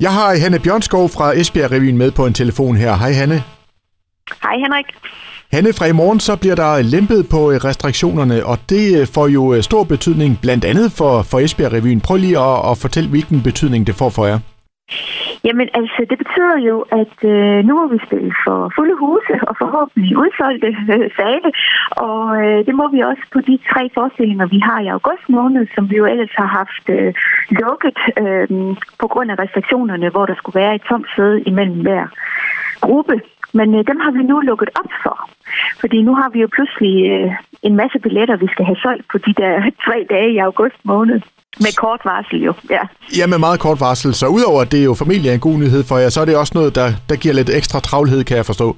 Jeg har Hanne Bjørnskov fra Esbjerg Revyen med på en telefon her. Hej Hanne. Hej Henrik. Hanne, fra i morgen så bliver der lempet på restriktionerne, og det øh, får jo øh, stor betydning blandt andet for, for Esbjerg Revyen. Prøv lige at, at fortælle, hvilken betydning det får for jer. Jamen altså, det betyder jo, at øh, nu må vi spille for fulde huse og forhåbentlig udsolgte øh, sale. Og øh, det må vi også på de tre forestillinger, vi har i august måned, som vi jo ellers har haft øh, lukket øh, på grund af restriktionerne, hvor der skulle være et tomt sæde imellem hver gruppe. Men øh, dem har vi nu lukket op for. Fordi nu har vi jo pludselig øh, en masse billetter, vi skal have solgt på de der tre dage i august måned. Med kort varsel jo, ja. Ja, med meget kort varsel. Så udover at det er jo familie en god nyhed for jer, så er det også noget, der, der giver lidt ekstra travlhed, kan jeg forstå.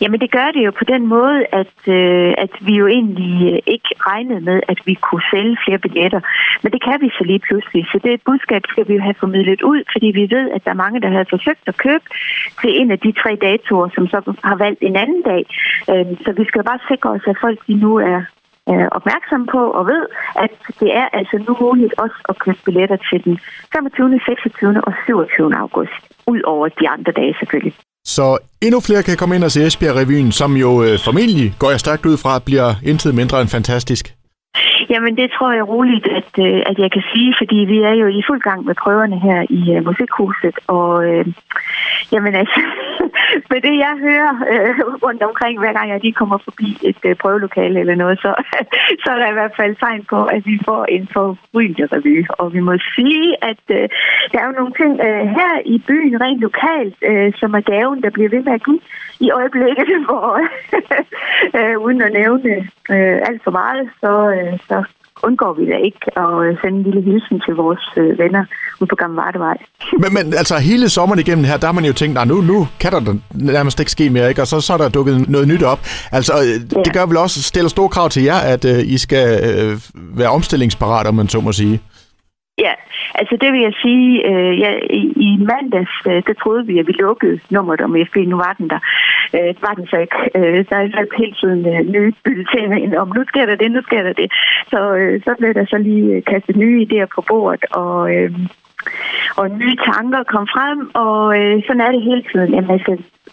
Jamen det gør det jo på den måde, at, øh, at vi jo egentlig øh, ikke regnede med, at vi kunne sælge flere billetter. Men det kan vi så lige pludselig. Så det budskab skal vi jo have formidlet ud, fordi vi ved, at der er mange, der har forsøgt at købe til en af de tre datoer, som så har valgt en anden dag. Øh, så vi skal bare sikre os, at folk de nu er øh, opmærksom på og ved, at det er altså nu muligt også at købe billetter til den 25., 26. og 27. august. Ud over de andre dage selvfølgelig. Så endnu flere kan komme ind og se Esbjerg Revyen, som jo øh, formentlig, går jeg stærkt ud fra, bliver intet mindre end fantastisk. Jamen, det tror jeg roligt, at, øh, at jeg kan sige, fordi vi er jo i fuld gang med prøverne her i uh, Musikhuset, og øh, jamen altså, med det jeg hører øh, rundt omkring, hver gang jeg lige kommer forbi et øh, prøvelokale eller noget, så, så er der i hvert fald tegn på, at vi får en forrygende revy. Og vi må sige, at øh, der er jo nogle ting øh, her i byen, rent lokalt, øh, som er gaven, der bliver ved med at give i øjeblikket, hvor øh, uden at nævne øh, alt for meget, så, øh, så undgår vi da ikke at øh, sende en lille hilsen til vores øh, venner ude på Gamle Vardevej. men, men altså hele sommeren igennem her, der har man jo tænkt, at nu, nu kan der nærmest ikke ske mere, ikke? og så, så er der dukket noget nyt op. Altså øh, ja. det gør vel også, stiller store krav til jer, at øh, I skal øh, være omstillingsparat, om man så må sige. Ja, altså det vil jeg sige, øh, ja, i, i mandags, øh, der troede vi, at vi lukkede nummeret om FB, nu var den der. Øh, var den så ikke. Øh, der er så hele tiden øh, nye bulletiner ind om, nu sker der det, nu sker der det. Så, øh, så blev der så lige øh, kastet nye idéer på bordet, og, øh, og nye tanker kom frem, og øh, sådan er det hele tiden. Jamen, altså,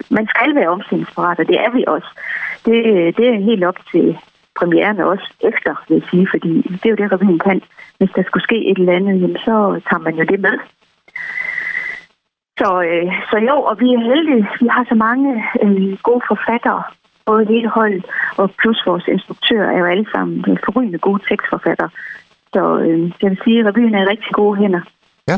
man skal være omstillingsparat, og det er vi også. Det, øh, det er helt op til premieren også efter, vil jeg sige, fordi det er jo det, revyen kan. Hvis der skulle ske et eller andet, jamen, så tager man jo det med. Så, øh, så jo, og vi er heldige. Vi har så mange øh, gode forfattere, både hele holdet og plus vores instruktør er jo alle sammen forrygende gode tekstforfattere. Så øh, jeg vil sige, at revyen er i rigtig gode hænder. Ja,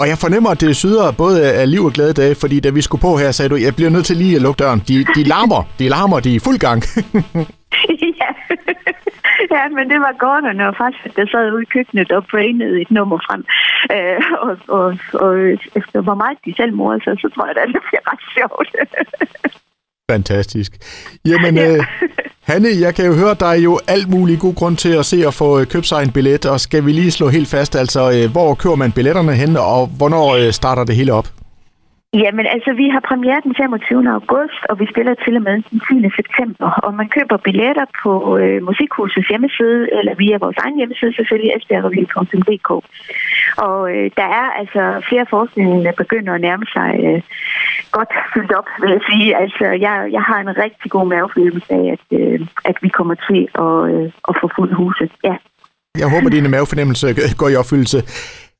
og jeg fornemmer, at det syder både af liv og glade dage, fordi da vi skulle på her, sagde du, jeg bliver nødt til lige at lukke døren. De, de larmer, de larmer, de er i fuld gang. ja. ja, men det var godt, og når faktisk der sad ude i køkkenet og brainede et nummer frem. Øh, og, og, og, efter hvor meget de selv morede sig, så tror jeg, at det bliver ret sjovt. Fantastisk. Jamen, ja. øh, Hanne, jeg kan jo høre, der er jo alt mulig god grund til at se og få øh, købt sig en billet, og skal vi lige slå helt fast, altså, øh, hvor kører man billetterne hen, og hvornår øh, starter det hele op? Jamen altså, vi har premiere den 25. august, og vi spiller til og med den 10. september. Og man køber billetter på øh, Musikhusets hjemmeside, eller via vores egen hjemmeside selvfølgelig, esbjergrevy.dk. Og øh, der er altså flere forestillinger, der begynder at nærme sig øh, godt fyldt op, vil jeg sige. Altså, jeg, jeg har en rigtig god mavefornemmelse af, at, øh, at vi kommer til at, øh, at få fuld huset. Ja. Jeg håber, at dine mavefornemmelse går i opfyldelse.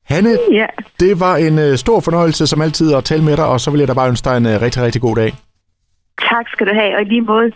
Hanne, ja. det var en uh, stor fornøjelse som altid at tale med dig, og så vil jeg da bare ønske dig en uh, rigtig, rigtig god dag. Tak skal du have, og i lige måde.